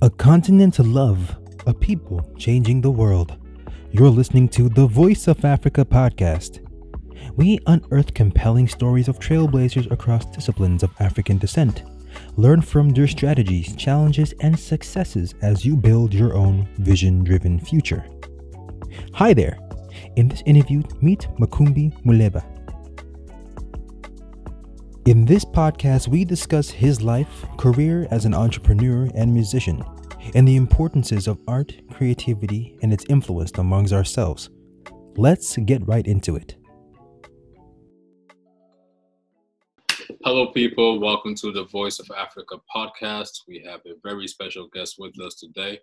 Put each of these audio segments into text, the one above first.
A continent to love, a people changing the world. You're listening to the Voice of Africa podcast. We unearth compelling stories of trailblazers across disciplines of African descent. Learn from their strategies, challenges, and successes as you build your own vision driven future. Hi there. In this interview, meet Makumbi Muleba. In this podcast, we discuss his life, career as an entrepreneur and musician, and the importances of art, creativity, and its influence amongst ourselves. Let's get right into it. Hello, people. Welcome to the Voice of Africa podcast. We have a very special guest with us today,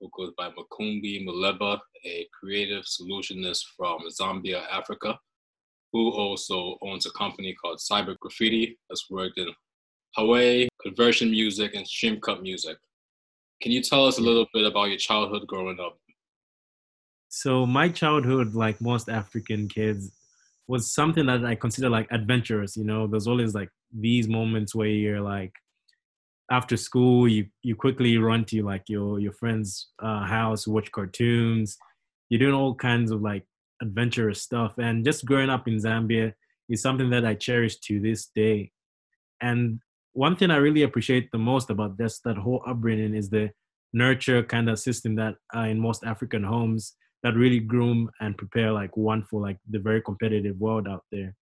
who goes by Makumbi Muleba, a creative solutionist from Zambia, Africa who also owns a company called Cyber Graffiti that's worked in Huawei, conservation music, and stream cut music. Can you tell us a little bit about your childhood growing up? So my childhood, like most African kids, was something that I consider like adventurous. You know, there's always like these moments where you're like, after school, you you quickly run to like your your friend's uh, house, watch cartoons. You're doing all kinds of like adventurous stuff. And just growing up in Zambia is something that I cherish to this day. And one thing I really appreciate the most about this that whole upbringing is the nurture kind of system that uh, in most African homes that really groom and prepare like one for like the very competitive world out there.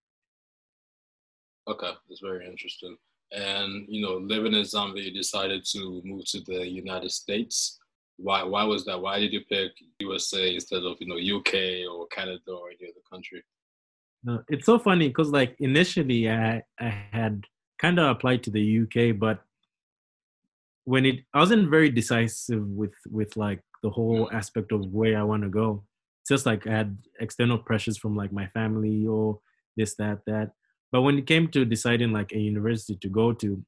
Okay, that's very interesting. And you know, living in Zambia, you decided to move to the United States why why was that? Why did you pick USA instead of you know UK or Canada or any other country? No, it's so funny because like initially I I had kind of applied to the UK, but when it I wasn't very decisive with with like the whole mm. aspect of where I want to go. It's just like I had external pressures from like my family or this that that. But when it came to deciding like a university to go to,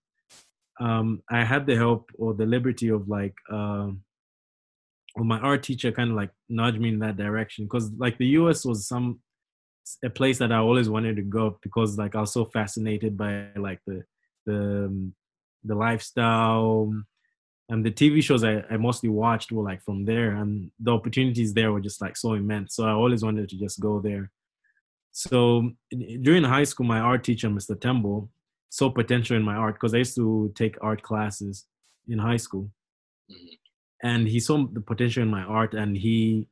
um, I had the help or the liberty of like um, my art teacher kind of like nudged me in that direction because like the US was some a place that I always wanted to go because like I was so fascinated by like the the um, the lifestyle and the TV shows I, I mostly watched were like from there and the opportunities there were just like so immense so I always wanted to just go there so during high school my art teacher Mr. Temple saw potential in my art because I used to take art classes in high school mm-hmm and he saw the potential in my art and he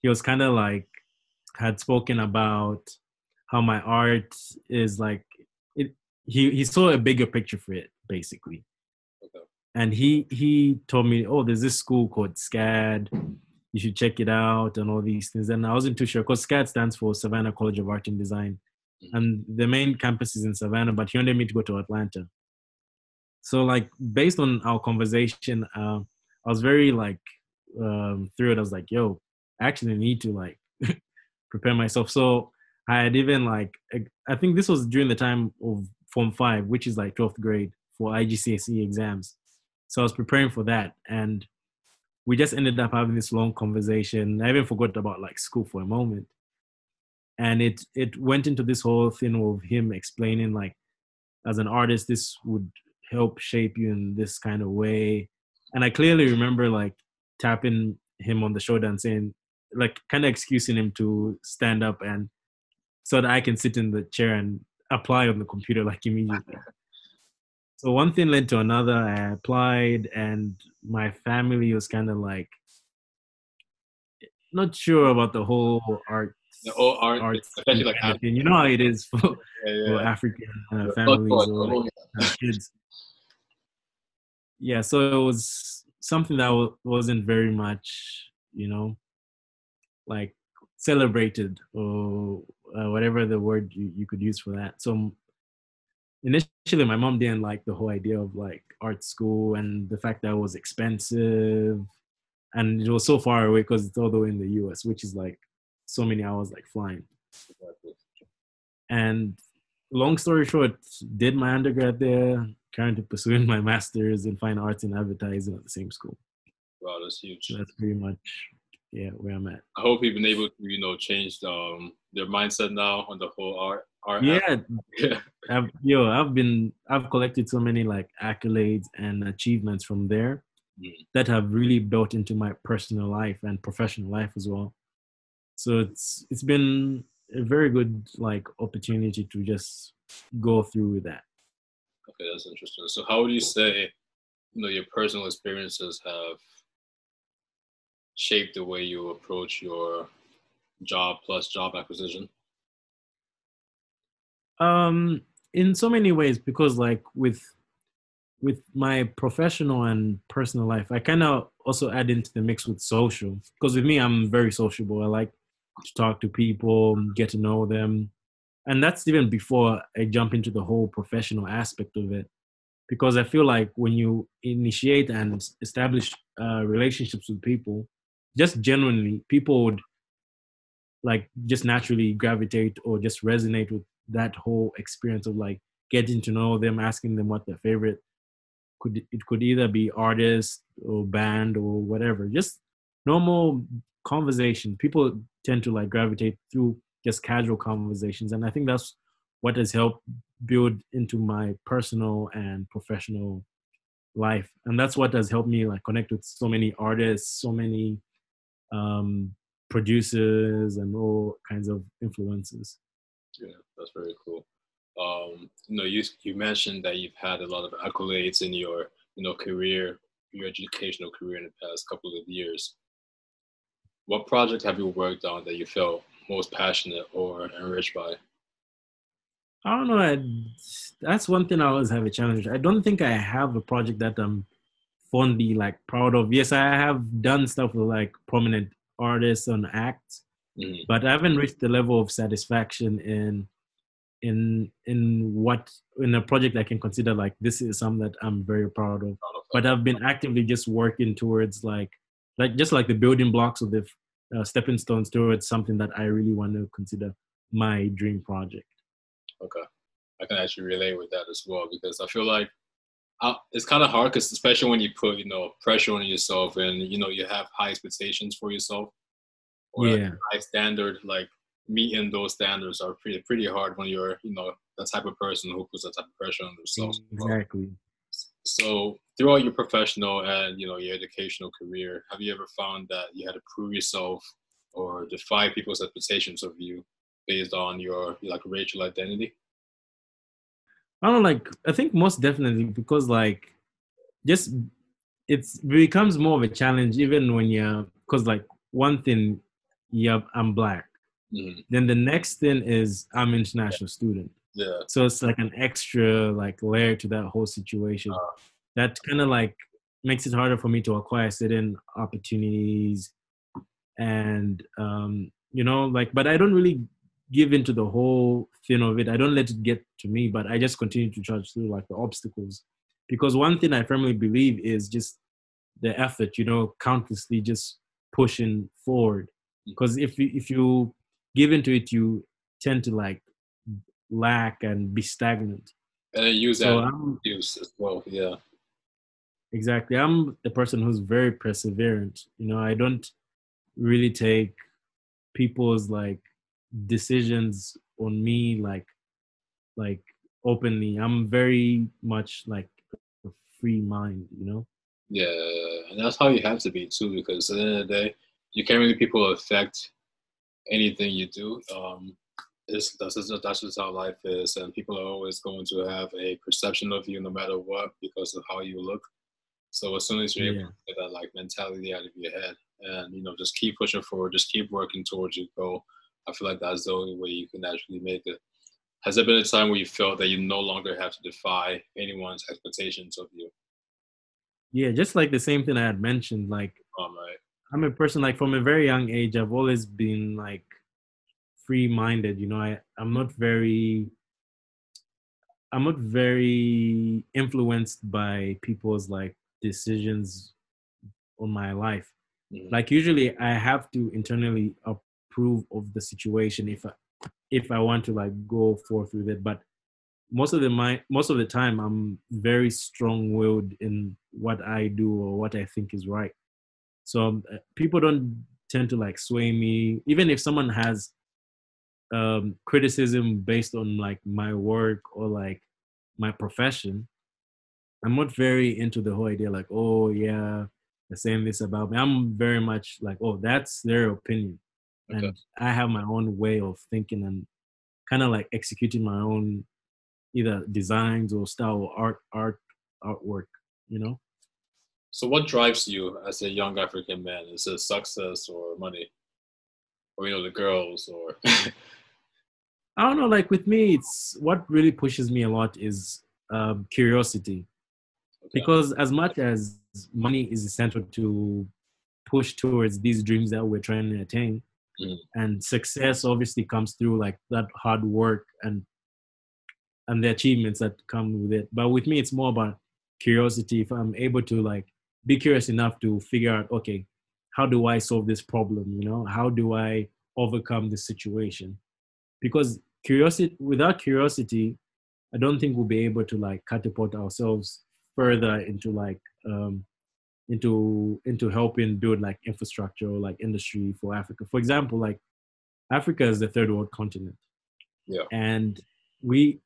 he was kind of like had spoken about how my art is like it he he saw a bigger picture for it basically. Okay. and he he told me oh there's this school called scad. You should check it out and all these things. And i wasn't too sure because scad stands for savannah college of art and design. Mm-hmm. and the main campus is in savannah but he wanted me to go to atlanta. So like based on our conversation uh, I was very like um, through it. I was like, yo, I actually need to like prepare myself. So I had even like I think this was during the time of Form Five, which is like 12th grade for IGCSE exams. So I was preparing for that, and we just ended up having this long conversation. I even forgot about like school for a moment, and it it went into this whole thing of him explaining like, as an artist, this would help shape you in this kind of way and I clearly remember like tapping him on the shoulder and saying, like, kind of excusing him to stand up and so that I can sit in the chair and apply on the computer like immediately. so one thing led to another. I applied, and my family was kind of like not sure about the whole art. The whole art, art especially like African. You know how it is for, yeah, yeah. for African uh, families or like, uh, kids yeah so it was something that w- wasn't very much you know like celebrated or uh, whatever the word you, you could use for that. So initially my mom didn't like the whole idea of like art school and the fact that it was expensive and it was so far away because it's all the way in the us which is like so many hours like flying. And long story short did my undergrad there currently pursuing my master's in fine arts and advertising at the same school. Wow, that's huge. So that's pretty much yeah where I'm at. I hope you've been able to you know change um, their mindset now on the whole art. art yeah, yeah. I've, yo, I've been I've collected so many like accolades and achievements from there Mm. that have really built into my personal life and professional life as well. So it's it's been a very good like opportunity to just go through with that. Okay, that's interesting. So, how would you say, you know, your personal experiences have shaped the way you approach your job plus job acquisition? Um, in so many ways, because like with with my professional and personal life, I kind of also add into the mix with social. Because with me, I'm very sociable. I like to talk to people, get to know them, and that's even before I jump into the whole professional aspect of it. Because I feel like when you initiate and establish uh, relationships with people, just genuinely, people would like just naturally gravitate or just resonate with that whole experience of like getting to know them, asking them what their favorite could it could either be artist or band or whatever. Just normal conversation. People tend to like gravitate through just casual conversations, and I think that's what has helped build into my personal and professional life, and that's what has helped me like connect with so many artists, so many um, producers, and all kinds of influences. Yeah, that's very cool. Um, you know, you you mentioned that you've had a lot of accolades in your you know career, your educational career in the past couple of years. What project have you worked on that you felt most passionate or enriched by? I don't know. I, that's one thing I always have a challenge. I don't think I have a project that I'm fondly like proud of. Yes, I have done stuff with like prominent artists and acts, Mhm. but I haven't reached the level of satisfaction in in in what in a project I can consider like this is something that I'm very proud of. But I've been actively just working towards like like just like the building blocks of the uh, stepping stones towards something that I really want to consider my dream project. Okay, I can actually relate with that as well because I feel like uh, it's kind of hard because especially when you put you know pressure on yourself and you know you have high expectations for yourself or like, Yeah. high standard like meeting those standards are pretty pretty hard when you're you know that type of person who puts that type of pressure on themselves. Exactly. So throughout your professional and you know your educational career, have you ever found that you had to prove yourself or defy people's expectations of you based on your like racial identity? I don't like I think most definitely because like just it's becomes more of a challenge even when you're because like one thing yeah I'm black Mhm. then the next thing is I'm international student Yeah. so it's like an extra like layer to that whole situation. Uh. that kind of like makes it harder for me to acquire certain opportunities and um you know like but i don't really give into the whole thing of it. I don't let it get to me but i just continue to charge through like the obstacles. Because one thing i firmly believe is just the effort you know countlessly just pushing forward. Because if you if you give into it you tend to like lack and be stagnant And then use that so i'm use as well. Yeah. exactly i'm the person who's very perseverant you know i don't really take people's like decisions on me like like openly i'm very much like a free mind you know Yeah. And that's how you have to be too, because at the end of the day, you can't really people affect anything you do. Um it's that's just that's just how life is and people are always going to have a perception of you no matter what because of how you look. So as soon as you're able Yeah. to get that like mentality out of your head and you know just keep pushing forward, just keep working towards your goal. I feel like that's the only way you can actually make it. Has there been a time where you felt that you no longer have to defy anyone's expectations of you? yeah just like the same thing i had mentioned like Um, right. i'm a person like from a very young age i've always been like free minded you know i i'm not very i'm not very influenced by people's like decisions on my life. Mhm. like usually i have to internally approve of the situation if i if i want to like go forth with it but most of the my most of the time i'm very strong-willed in what i do or what i think is right. So uh, people don't tend to like sway me. Even if someone has um criticism based on like my work or like my profession I'm not very into the whole idea like, oh yeah, they're saying this about me. I'm very much like, oh, that's their opinion. Okay. And I have my own way of thinking and kind of like executing my own either designs or style or art art artwork, you know? So, what drives you as a young African man? Is it success or money, or you know the girls, or I don't know, like with me, it's what really pushes me a lot is um, curiosity. Because as much as money is essential to push towards these dreams that we're trying to attain, Mm. and success obviously comes through like that hard work and and the achievements that come with it. But with me, it's more about curiosity. If I'm able to like be curious enough to figure out, okay, how do I solve this problem? You know, how do I overcome this situation? Because curiosity, without curiosity, I don't think we'll be able to like catapult ourselves further into like um, into into helping build like infrastructure or like industry for Africa. For example, like Africa is the third world continent. Yeah. And we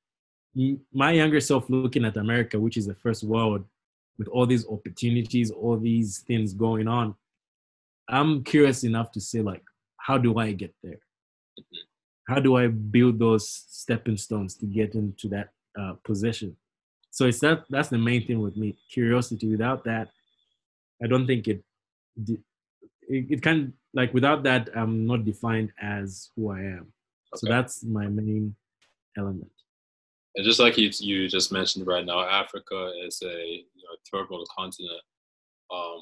my younger self looking at America, which is the first world with all these opportunities, all these things going on, I'm curious enough to say like, how do I get there? How do I build those stepping stones to get into that uh, position? So it's that that's the main thing with me, curiosity. Without that, I don't think it it, it can like without that I'm not defined as who I am. So that's my main element. And just like you, you just mentioned right now, Africa is a you know, third world continent. Um,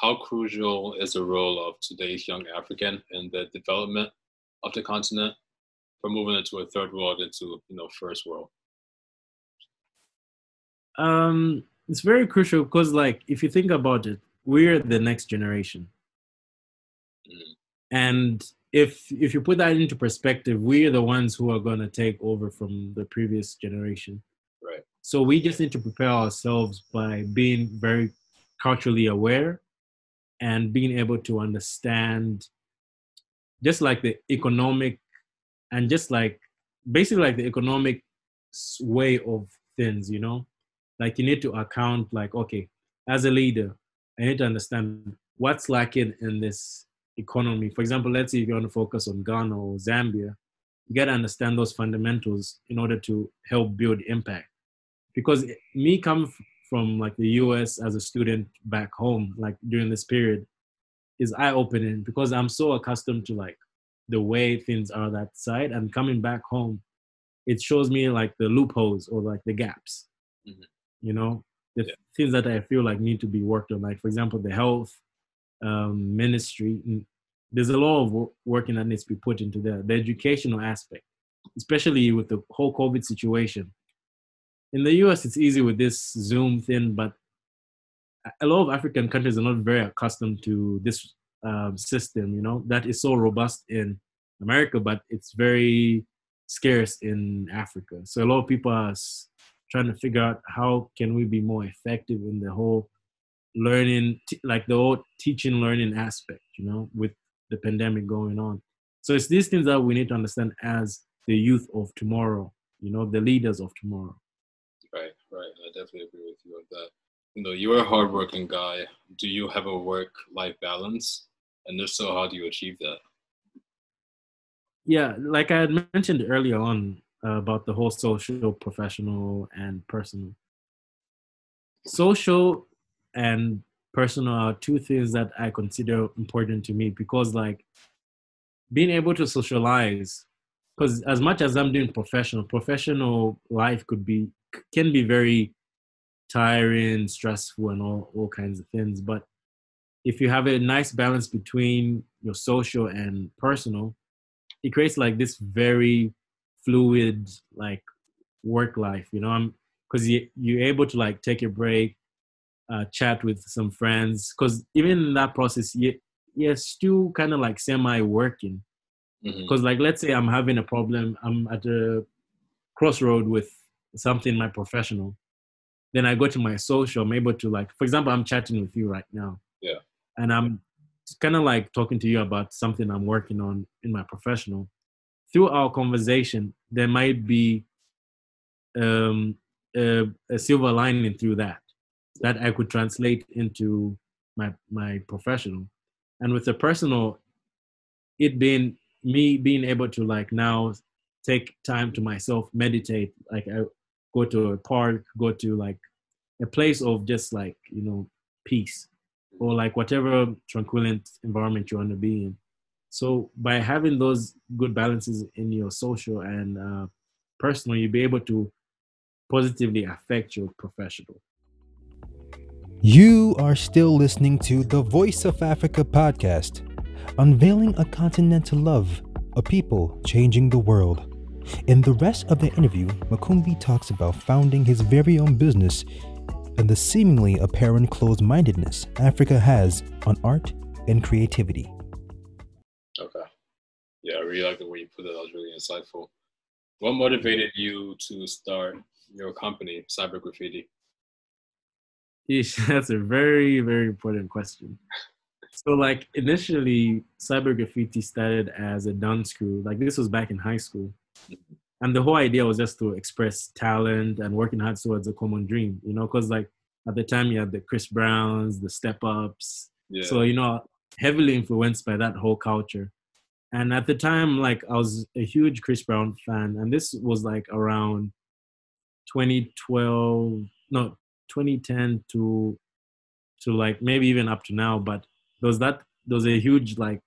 how crucial is the role of today's young African in the development of the continent from moving into a third world into you know first world? Um, it's very crucial because, like, if you think about it, we're the next generation, Mm. and if if you put that into perspective, we're the ones who are going to take over from the previous generation. Right. So we just need to prepare ourselves by being very culturally aware and being able to understand just like the economic and just like basically like the economic way of things, you know? Like you need to account like, okay, as a leader, I need to understand what's lacking in this economy. For example, let's say you want to focus on Ghana or Zambia, you got to understand those fundamentals in order to help build impact because me come from like the us as a student back home like during this period is eye-opening because i'm so accustomed to like the way things are that side and coming back home it shows me like the loopholes or like the gaps Mhm. you know the Yeah. things that i feel like need to be worked on like for example the health um, ministry there's a lot of working that needs to be put into there the educational aspect especially with the whole covid situation in the US, it's easy with this Zoom thing, but a lot of African countries are not very accustomed to this um, system, you know, that is so robust in America, but it's very scarce in Africa. So a lot of people are trying to figure out how can we be more effective in the whole learning, like the whole teaching learning aspect, you know, with the pandemic going on. So it's these things that we need to understand as the youth of tomorrow, you know, the leaders of tomorrow. Right, right. I definitely agree with you on that. You know, you're a hardworking guy. Do you have a work-life balance? And if so, how do you achieve that? yeah like i had mentioned earlier on uh, about the whole social professional and personal social and personal are two things that i consider important to me because like being able to socialize because as much as i'm doing professional professional life could be can be very tiring stressful and all, all kinds of things but if you have a nice balance between your social and personal it creates like this very fluid like work life you know i'm because you, you're able to like take a break uh, chat with some friends because even in that process you, you're still kind of like semi working because like let's say i'm having a problem i'm at a crossroad with something my professional then i go to my social i'm able to like for example i'm chatting with you right now. And i'm kind of like talking to you about something i'm working on in my professional. Through our conversation there might be um a, a silver lining through that that I could translate into my my professional. And with the personal, it being me being able to like now take time to myself, meditate, like I go to a park, go to like a place of just like, you know, peace or like whatever tranquilent environment you want to be in. So by having those good balances in your social and uh, personal, you'll be able to positively affect your professional. You are still listening to the Voice of Africa podcast, unveiling a continent to love, a people changing the world. In the rest of the interview, Makumbi talks about founding his very own business and the seemingly apparent closed mindedness Africa has on art and creativity. Okay. Yeah, I really like the way you put it. That was really insightful. What motivated you to start your company, Cyber Graffiti? That's a very, very important question. So, like, initially, Cyber Graffiti started as a dance crew. Like, this was back in high school. And the whole idea was just to express talent and working hard towards a common dream, you know, because, like, at the time, you had the Chris Browns, the Step Ups. Yeah. So, you know, heavily influenced by that whole culture. And at the time, like, I was a huge Chris Brown fan. And this was like around 2012, no, 2010 to to like maybe even up to now but there was that there was a huge like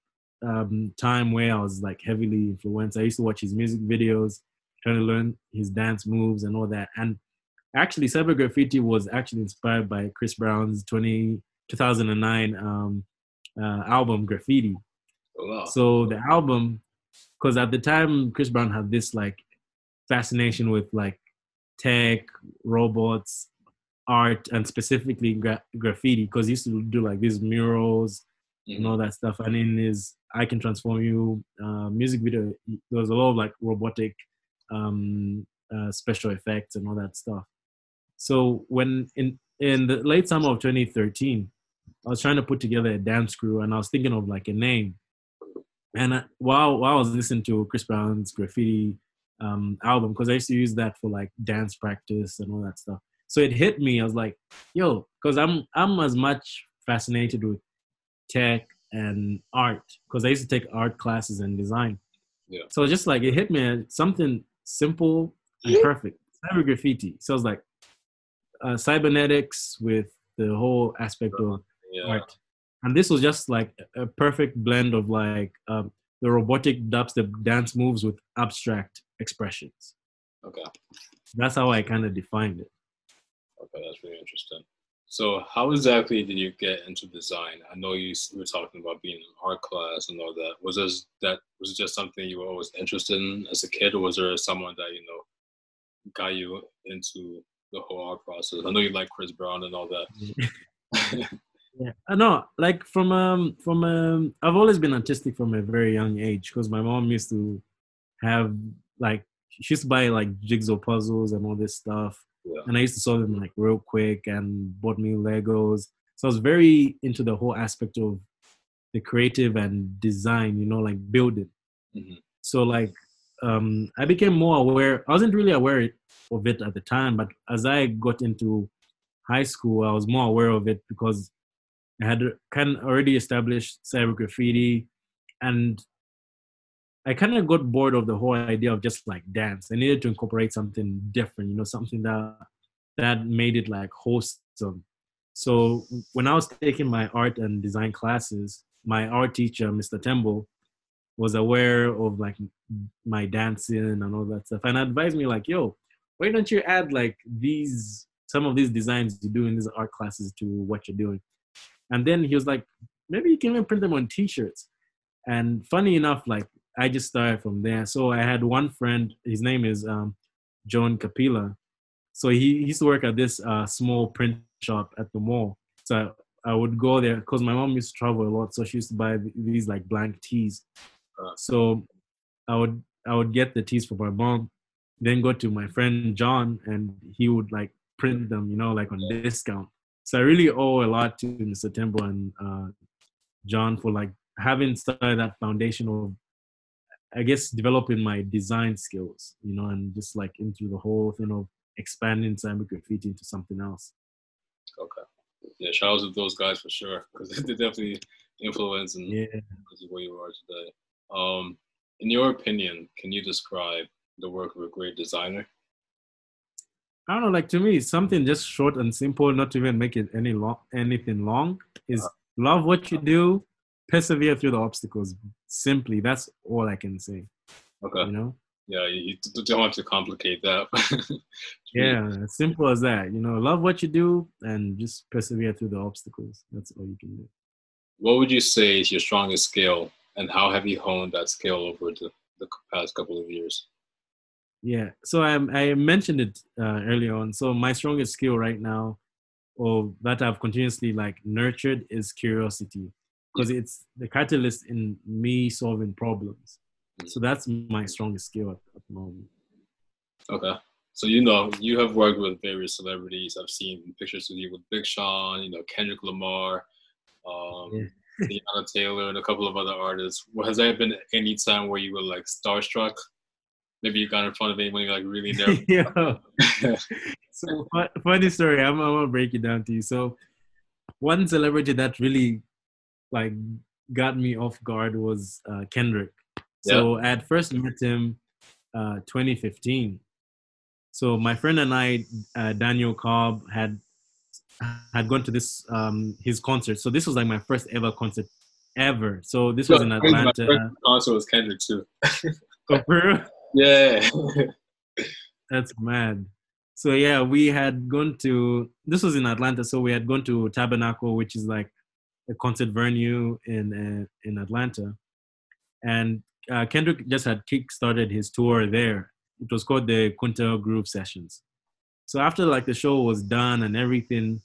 um time where i was like heavily influenced i used to watch his music videos trying to learn his dance moves and all that and actually cyber graffiti was actually inspired by chris brown's 20 2009 um uh, album graffiti oh, wow. so the album because at the time chris brown had this like fascination with like tech robots art and specifically gra- graffiti because he used to do like these murals mm-hmm. and all that stuff. And in his I Can Transform You uh, music video, there was a lot of like robotic um, uh, special effects and all that stuff. So when in in the late summer of 2013, I was trying to put together a dance crew and I was thinking of like a name. And I, while while I was listening to Chris Brown's graffiti um, album, because I used to use that for like dance practice and all that stuff. So it hit me. I was like, yo, because I'm I'm as much fascinated with tech and art because I used to take art classes and design. Yeah. So just like it hit me something simple and perfect. Cyber graffiti. So it's like uh, cybernetics with the whole aspect of yeah. art. And this was just like a perfect blend of like um, the robotic dubstep dance moves with abstract expressions. Okay. That's how I kind of defined it. Okay, that's really interesting. So, how exactly did you get into design? I know you were talking about being in art class and all that. Was this that was it just something you were always interested in as a kid, or was there someone that you know got you into the whole art process? I know you like Chris Brown and all that. yeah, I know. Like from um from um, I've always been artistic from a very young age because my mom used to have like she used to buy like jigsaw puzzles and all this stuff yeah. And I used to solve them like real quick and bought me Legos. So I was very into the whole aspect of the creative and design, you know, like building. Mm-hmm. So like um, I became more aware. I wasn't really aware of it at the time, but as I got into high school, I was more aware of it because I had kind of already established cyber graffiti, and I kind of got bored of the whole idea of just like dance. I needed to incorporate something different, you know, something that that made it like wholesome. So when I was taking my art and design classes, my art teacher, Mr. Temple, was aware of like my dancing and all that stuff, and advised me like, "Yo, why don't you add like these some of these designs you do in these art classes to what you're doing?" And then he was like, "Maybe you can even print them on T-shirts." And funny enough, like I just started from there. So I had one friend, his name is um, John Capilla. So he, he, used to work at this uh, small print shop at the mall. So I, I would go there because my mom used to travel a lot. So she used to buy these like blank tees. Uh. So I would I would get the tees for my mom, then go to my friend John, and he would like print them, you know, like on discount. So I really owe a lot to Mr. Temple and uh, John for like having started that foundation of I guess developing my design skills, you know, and just like into the whole thing of expanding cyber graffiti into something else. Okay. Yeah, shout out to those guys for sure because they definitely influence and Yeah. this is where you are today. Um, in your opinion, can you describe the work of a great designer? I don't know, like to me, something just short and simple, not to even make it any long, anything long, is love what you do, persevere through the obstacles. Simply, that's all I can say. Okay. You know, Yeah, you, don't have to complicate that. yeah, as simple as that. You know, love what you do and just persevere through the obstacles. That's all you can do. What would you say is your strongest skill, and how have you honed that skill over the, the past couple of years? Yeah. So I I mentioned it uh, earlier on. So my strongest skill right now, or that I've continuously like nurtured, is curiosity, because it's the catalyst in me solving problems. So that's my strongest skill at, at the moment. Okay. So you know you have worked with various celebrities. I've seen pictures of you with Big Sean, you know Kendrick Lamar, um, Yeah. Teyana Taylor, and a couple of other artists. Well, has there been any time where you were like starstruck? Maybe you got in front of anyone you're like really nervous. yeah. So funny story. I'm, I'm gonna break it down to you. So one celebrity that really like got me off guard was uh, Kendrick. So I had first met him uh, 2015. So my friend and I, uh, Daniel Cobb, had had gone to this um, his concert. So this was like my first ever concert ever. So this was in think My Atlanta. first concert was Kendrick too. Oh. Yeah. That's mad. So yeah, we had gone to this was in Atlanta, so we had gone to Tabernacle, which is like a concert venue in uh, in Atlanta, and uh, Kendrick just had kick-started his tour there. It was called the Kunta Groove Sessions. So after like the show was done and everything,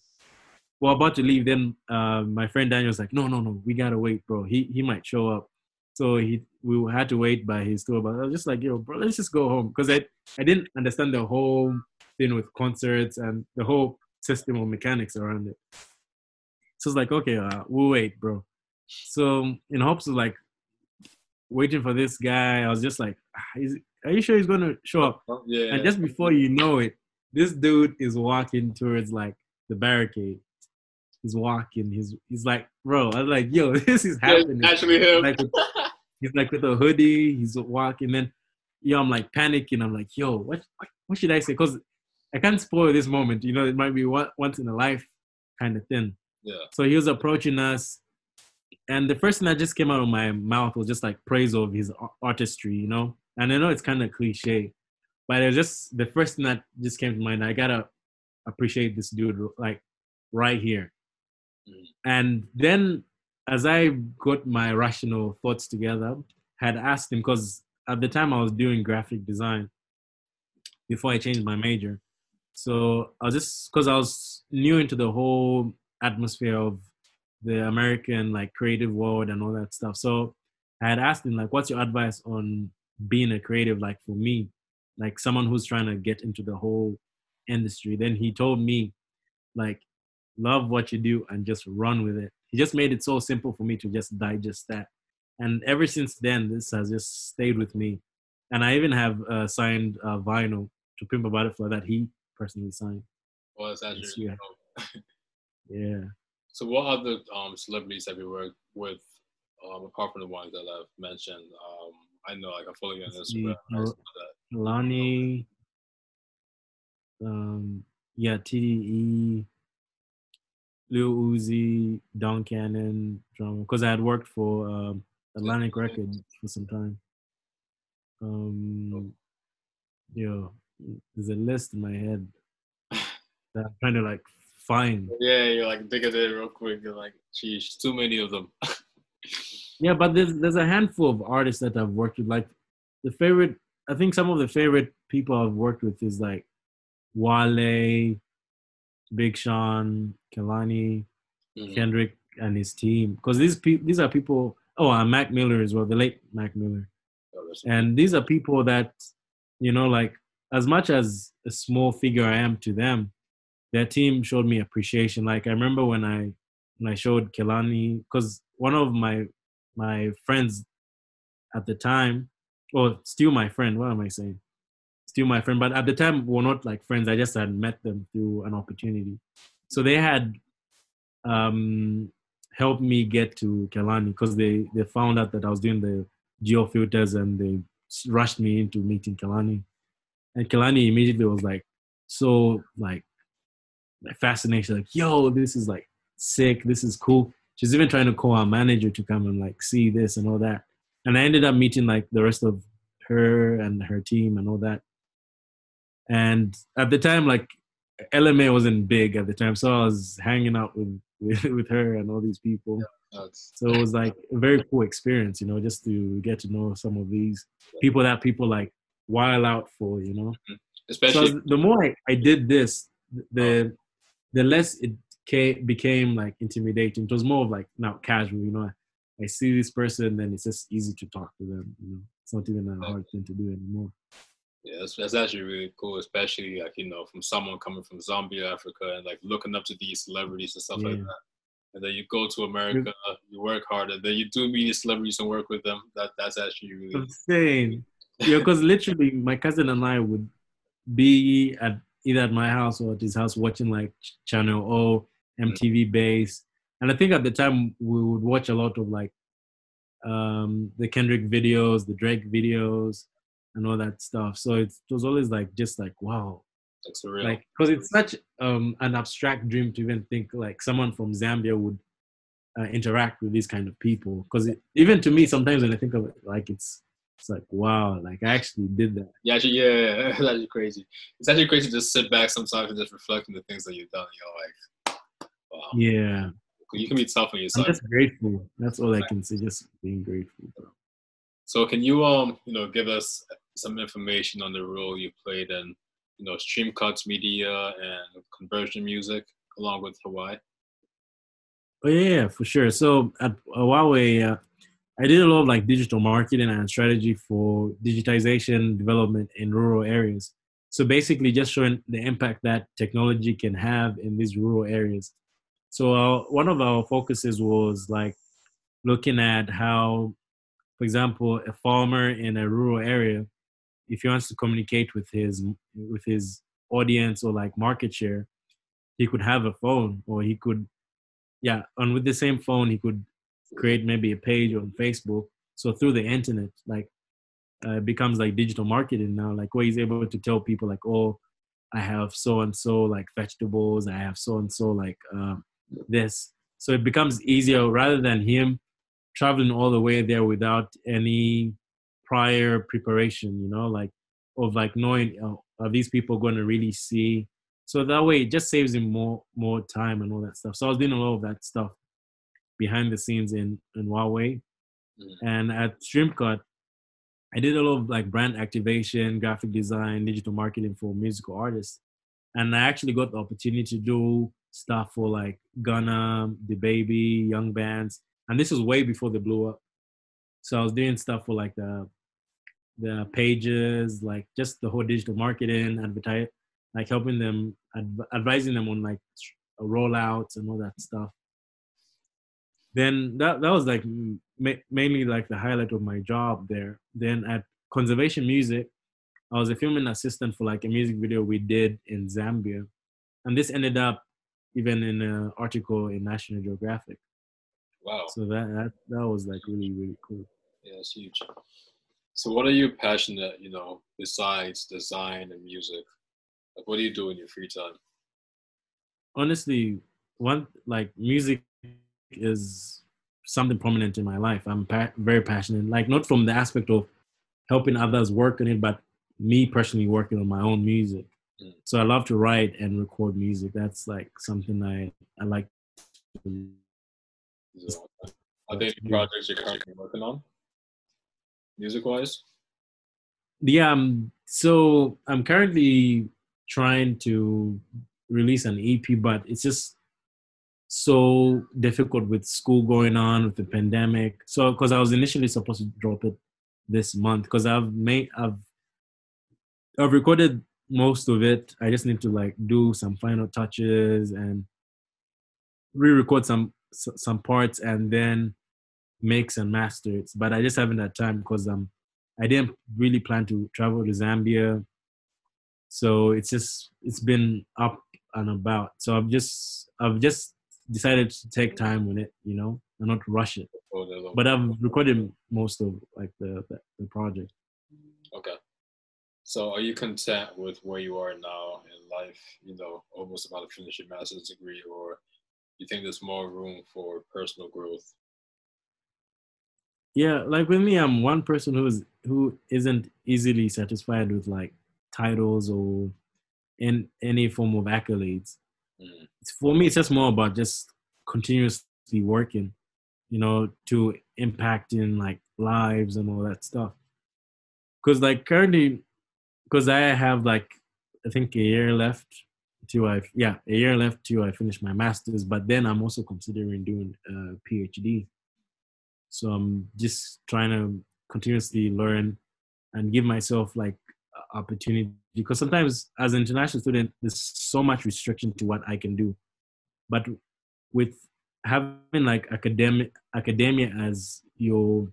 well about to leave, then uh, my friend Daniel was like, "No, no, no, we gotta wait, bro. He he might show up." So he we had to wait by his tour, but I was just like, "Yo, bro, let's just go home," because I I didn't understand the whole thing with concerts and the whole system of mechanics around it. So it's like, okay, uh, we'll wait, bro. So in hopes of like waiting for this guy, I was just like, "Ah, is, are you sure he's gonna show up? yeah. And just before you know it, this dude is walking towards like the barricade. He's walking. He's he's like, bro. I was like, yo, this is Yeah, happening. actually him. Like with, he's like with a hoodie. He's walking. Then, yo, I'm like panicking. I'm like, yo, what what, what should I say? Because I can't spoil this moment. You know, it might be one, once in a life kind of thing. Yeah. So he was approaching us, and the first thing that just came out of my mouth was just like praise of his artistry, you know. And I know it's kind of cliche, but it was just the first thing that just came to mind. I gotta appreciate this dude like right here. Mhm. And then, as I got my rational thoughts together, had asked him because at the time I was doing graphic design before I changed my major. So I was just because I was new into the whole atmosphere of the American like creative world and all that stuff. So I had asked him like, "What's your advice on being a creative?" Like for me, like someone who's trying to get into the whole industry. Then he told me, like, love what you do and just run with it. He just made it so simple for me to just digest that. And ever since then, this has just stayed with me. And I even have uh, signed uh, vinyl to Pimp a Butterfly that he personally signed. Well, that's actually yeah. So, what other um, celebrities have you worked with, um, apart from the ones that I've mentioned? Um, I know, like, I follow you on. Instagram. I saw that. Lonnie, um, yeah, TDE, Lil Uzi, Don Cannon, drama. Because I had worked for um, Atlantic Records for some time. Um, yo, there's a list in my head that I'm trying to like find. Yeah, you're like digging it real quick. You're like, geez, too many of them. Yeah, but there's there's a handful of artists that I've worked with. Like the favorite, I think some of the favorite people I've worked with is like Wale, Big Sean, Kehlani, Mhm. Kendrick, and his team. Because these people, these are people. Oh, and Mac Miller as well, the late Mac Miller. Oh, And these are people that, you know, like as much as a small figure I am to them, their team showed me appreciation. Like I remember when I when I showed Kehlani, because one of my my friends at the time, or still my friend, what am I saying? Still my friend, but at the time we're not like friends. I just had met them through an opportunity. So they had um, helped me get to Kehlani because they they found out that I was doing the geo filters and they rushed me into meeting Kehlani. And Kehlani immediately was like so like fascination, like, yo, this is like sick, this is cool. She's even trying to call our manager to come and like see this and all that. And I ended up meeting like the rest of her and her team and all that. And at the time, like Ella Mai wasn't big at the time, so I was hanging out with with, with her and all these people. Yeah, so it was like a very cool experience, you know, just to get to know some of these people that people like wild out for, you know. Mm-hmm. Especially so the more I, I did this, the the less it came, became like intimidating. It was more of like now casual, you know. I see this person, then it's just easy to talk to them. You know, it's not even a hard thing to do anymore. Yeah, that's, that's actually really cool, especially like you know from someone coming from Zambia, Africa, and like looking up to these celebrities and stuff yeah. like that. And then you go to America, you work hard, and then you do meet these celebrities and work with them. That that's actually really insane. yeah, because literally, my cousin and I would be at either at my house or at his house watching like Channel O, MTV mm. Base, and I think at the time we would watch a lot of like um, the Kendrick videos, the Drake videos, and all that stuff. So it was always like just like wow, surreal. Like because it's such um, an abstract dream to even think like someone from Zambia would uh, interact with these kind of people. Because even to me, sometimes when I think of it, like it's it's like wow, like I actually did that. Yeah, actually, yeah, that's actually crazy. It's actually crazy to just sit back sometimes and just reflect on the things that you've done. You're like, wow. Yeah. You can be tough on yourself. I'm just grateful. That's all I can say. Just being grateful. So can you um you know give us some information on the role you played in, you know, stream cuts media and conversion music along with Huawei? Oh yeah, for sure. So at Huawei, uh, I did a lot of like digital marketing and strategy for digitization development in rural areas. So basically, just showing the impact that technology can have in these rural areas. So uh, one of our focuses was like looking at how, for example, a farmer in a rural area if he wants to communicate with his with his audience or like market share he could have a phone or he could yeah and with the same phone he could create maybe a page on facebook so through the internet like uh, it becomes like digital marketing now like where he's able to tell people like oh i have so and so like vegetables i have so and so like uh, this so it becomes easier rather than him traveling all the way there without any prior preparation, you know, like of like knowing oh, are these people going to really see. So that way, it just saves him more more time and all that stuff. So I was doing a lot of that stuff behind the scenes in in Huawei, mm-hmm. and at Streamcut, I did a lot of like brand activation, graphic design, digital marketing for musical artists, and I actually got the opportunity to do stuff for like Gunna, Baby, Young Bands, and this was way before they blew up. So I was doing stuff for like the the pages, like just the whole digital marketing, advertise, like helping them, adv- advising them on like rollouts and all that stuff. Then that that was like ma- mainly like the highlight of my job there. Then at Conservation Music, I was a filming assistant for like a music video we did in Zambia, and this ended up even in an article in National Geographic. Wow! So that that that was like really really cool. Yeah, it's huge. So, what are you passionate, you know, besides design and music? Like, what do you do in your free time? Honestly, one like music is something prominent in my life. I'm pa- very passionate, like not from the aspect of helping others work on it, but me personally working on my own music. Mm. So I love to write and record music. That's like something I I like. Are there any projects you're currently working on? music wise? Yeah, um, so I'm currently trying to release an EP, but it's just so difficult with school going on with the pandemic. So because I was initially supposed to drop it this month because I've made I've I've recorded most of it. I just need to like do some final touches and re-record some some parts and then mix and master it. But I just haven't had time because um I didn't really plan to travel to Zambia. So it's just it's been up and about. So I've just I've just decided to take time with it, you know, and not rush it. Oh. But I've recorded most of like the the, the project. Okay. So are you content with where you are now in life, you know, almost about to finish your master's degree, or you think there's more room for personal growth? Yeah, like with me, I'm one person who's who isn't easily satisfied with like titles or in any form of accolades. Mm, for me, it's just more about just continuously working, you know, to impact in like lives and all that stuff. Because like currently, because I have like I think a year left till I yeah a year left till I finish my masters, but then I'm also considering doing a PhD. So I'm just trying to continuously learn and give myself like opportunity because sometimes as an international student there's so much restriction to what I can do, but with having like academic academia as your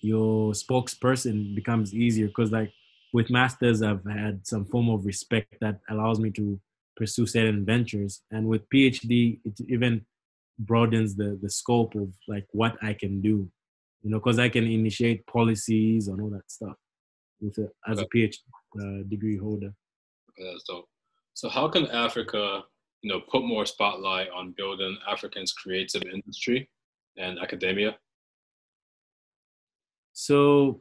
your spokesperson becomes easier. Because like with masters i've had some form of respect that allows me to pursue certain ventures. And with phd it even broadens the the scope of like what i can do. You know because i can initiate policies and all that stuff with a, as a phd uh, degree holder okay, that's dope. So how can Africa, you know, put more spotlight on building Africans' creative industry and academia? So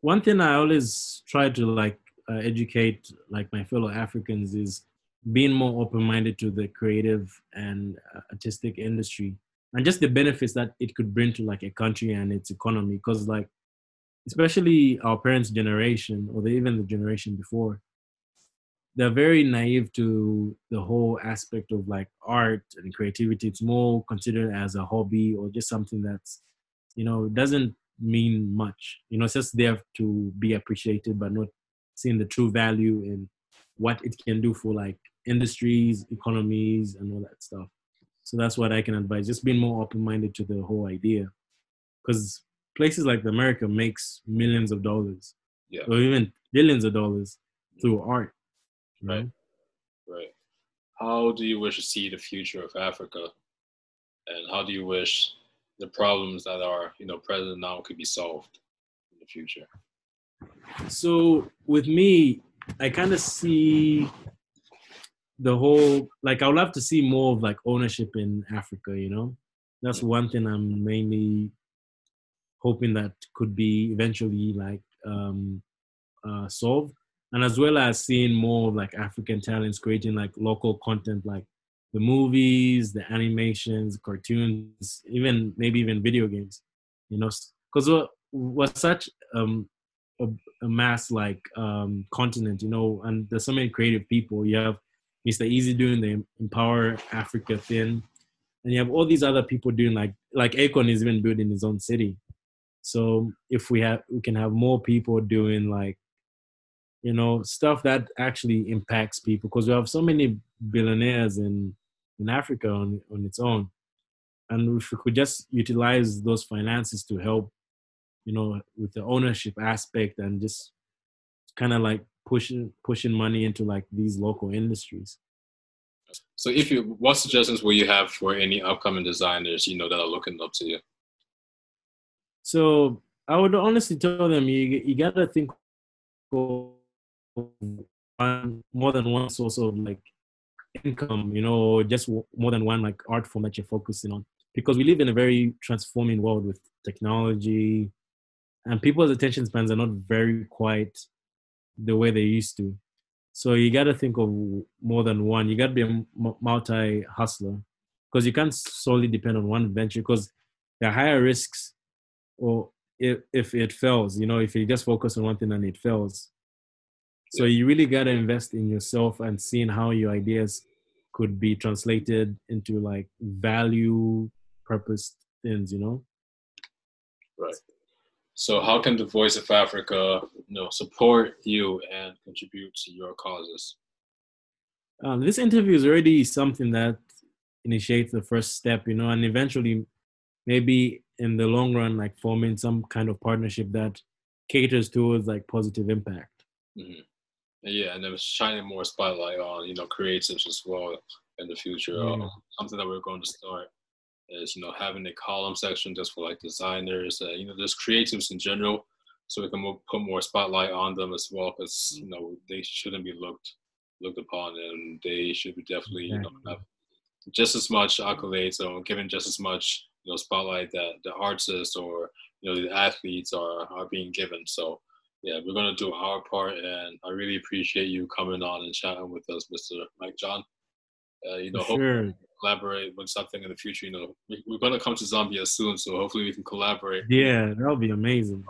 one thing I always try to like uh, educate like my fellow Africans is being more open-minded to the creative and uh, artistic industry and just the benefits that it could bring to like a country and its economy because like especially our parents generation or the, even the generation before they're very naive to the whole aspect of like art and creativity it's more considered as a hobby or just something that's you know doesn't mean much. You know, it's just there to be appreciated, but not seeing the true value in what it can do for like industries, economies, and all that stuff. So that's what I can advise. Just being more open-minded to the whole idea, because places like America makes millions of dollars, Yeah. or even billions of dollars mm. through art. Right. know? Right. How do you wish to see the future of Africa? And how do you wish the problems that are, you know, present now could be solved in the future? so with me i kind of see the whole like i would love to see more of like ownership in africa you know that's mm. one thing i'm mainly hoping that could be eventually like um uh solved. And as well as seeing more like african talents creating like local content like the movies the animations cartoons even maybe even video games you know because we're, we're such um a, a mass like um continent you know and there's so many creative people. You have mr Eazi doing the emPawa africa thing and you have all these other people doing like like akon is even building his own city so if we have we can have more people doing like you know stuff that actually impacts people because we have so many billionaires in in africa on on its own and if we could just utilize those finances to help you know with the ownership aspect and just kind of like pushing pushing money into like these local industries So if you what suggestions will you have for any upcoming designers, you know, that are looking up to you? So i would honestly tell them you you gotta think of more than one source of like income you know just more than one like art form that you're focusing on. Because we live in a very transforming world with technology and people's attention spans are not very quite the way they used to. So you got to think of more than one. You got to be a multi hustler because you can't solely depend on one venture because there are higher risks or if, if it fails you know if you just focus on one thing and it fails so you really got to invest in yourself and seeing how your ideas could be translated into like value purpose things you know Right. So how can the Voice of Africa, you know, support you and contribute to your causes? um, this interview is already something that initiates the first step, you know, and eventually, maybe in the long run, like forming some kind of partnership that caters towards like positive impact. hmm Yeah, and then shining more spotlight on, you know, creatives as well, in the future. Yeah. Uh, something that we're going to start is you know having a column section just for like designers, uh, you know, just creatives in general, so we can mo- put more spotlight on them as well. Because you know they shouldn't be looked looked upon, and they should be definitely you know have just as much accolades or given just as much you know spotlight that the artists or you know the athletes are are being given. So yeah, we're gonna do our part, and I really appreciate you coming on and chatting with us, Mr. Mike John. Uh, you know, For hope sure. collaborate with something in the future. You know, we, we're gonna come to Zambia soon, so hopefully we can collaborate. Yeah, that'll be amazing.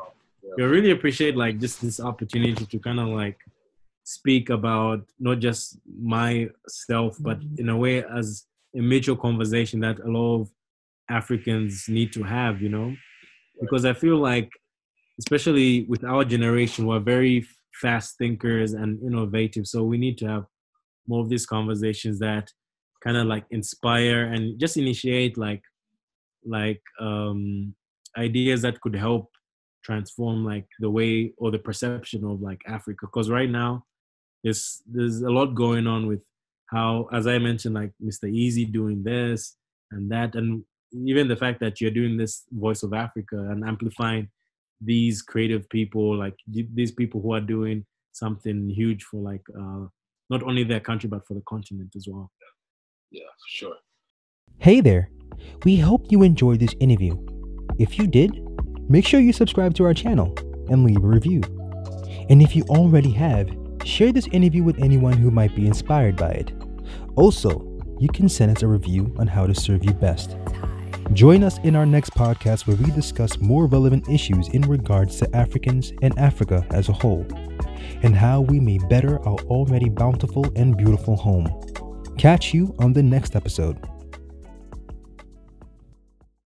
Yeah. I really appreciate like just this opportunity to kind of like speak about not just myself, but in a way as a mutual conversation that a lot of Africans need to have, you know, because I feel like, especially with our generation, we're very fast thinkers and innovative. So we need to have more of these conversations that kind of like inspire and just initiate like like um ideas that could help transform like the way or the perception of like Africa. Because right now, there's there's a lot going on with how, as I mentioned, like Mr. Eazi doing this and that, and even the fact that you're doing this Voice of Africa and amplifying these creative people, like these people who are doing something huge for like uh, not only their country but for the continent as well. Yeah, for sure. Hey there! We hope you enjoyed this interview. If you did, make sure you subscribe to our channel and leave a review. And if you already have, share this interview with anyone who might be inspired by it. Also, you can send us a review on how to serve you best. Join us in our next podcast where we discuss more relevant issues in regards to Africans and Africa as a whole, and how we may better our already bountiful and beautiful home. Catch you on the next episode.